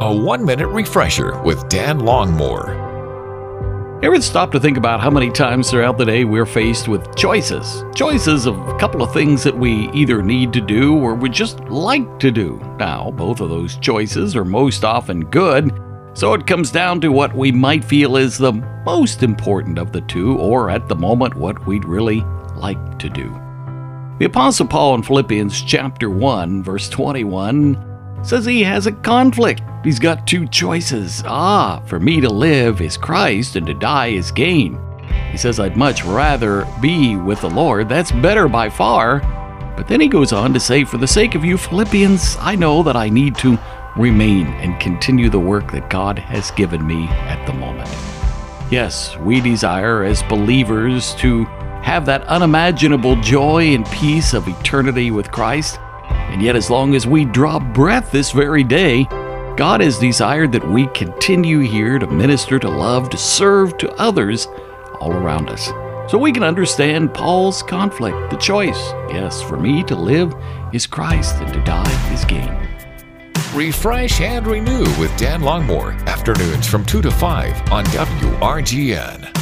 A one minute refresher with Dan Longmore. Ever stop to think about how many times throughout the day we're faced with choices? Choices of a couple of things that we either need to do or would just like to do. Now, both of those choices are most often good, so it comes down to what we might feel is the most important of the two, or at the moment, what we'd really like to do. The Apostle Paul in Philippians chapter 1, verse 21 says he has a conflict. He's got two choices. Ah, for me to live is Christ and to die is gain. He says, I'd much rather be with the Lord. That's better by far. But then he goes on to say, For the sake of you Philippians, I know that I need to remain and continue the work that God has given me at the moment. Yes, we desire as believers to have that unimaginable joy and peace of eternity with Christ. And yet, as long as we draw breath this very day, God has desired that we continue here to minister, to love, to serve to others all around us. So we can understand Paul's conflict, the choice. Yes, for me to live is Christ and to die is gain. Refresh and renew with Dan Longmore, afternoons from 2 to 5 on WRGN.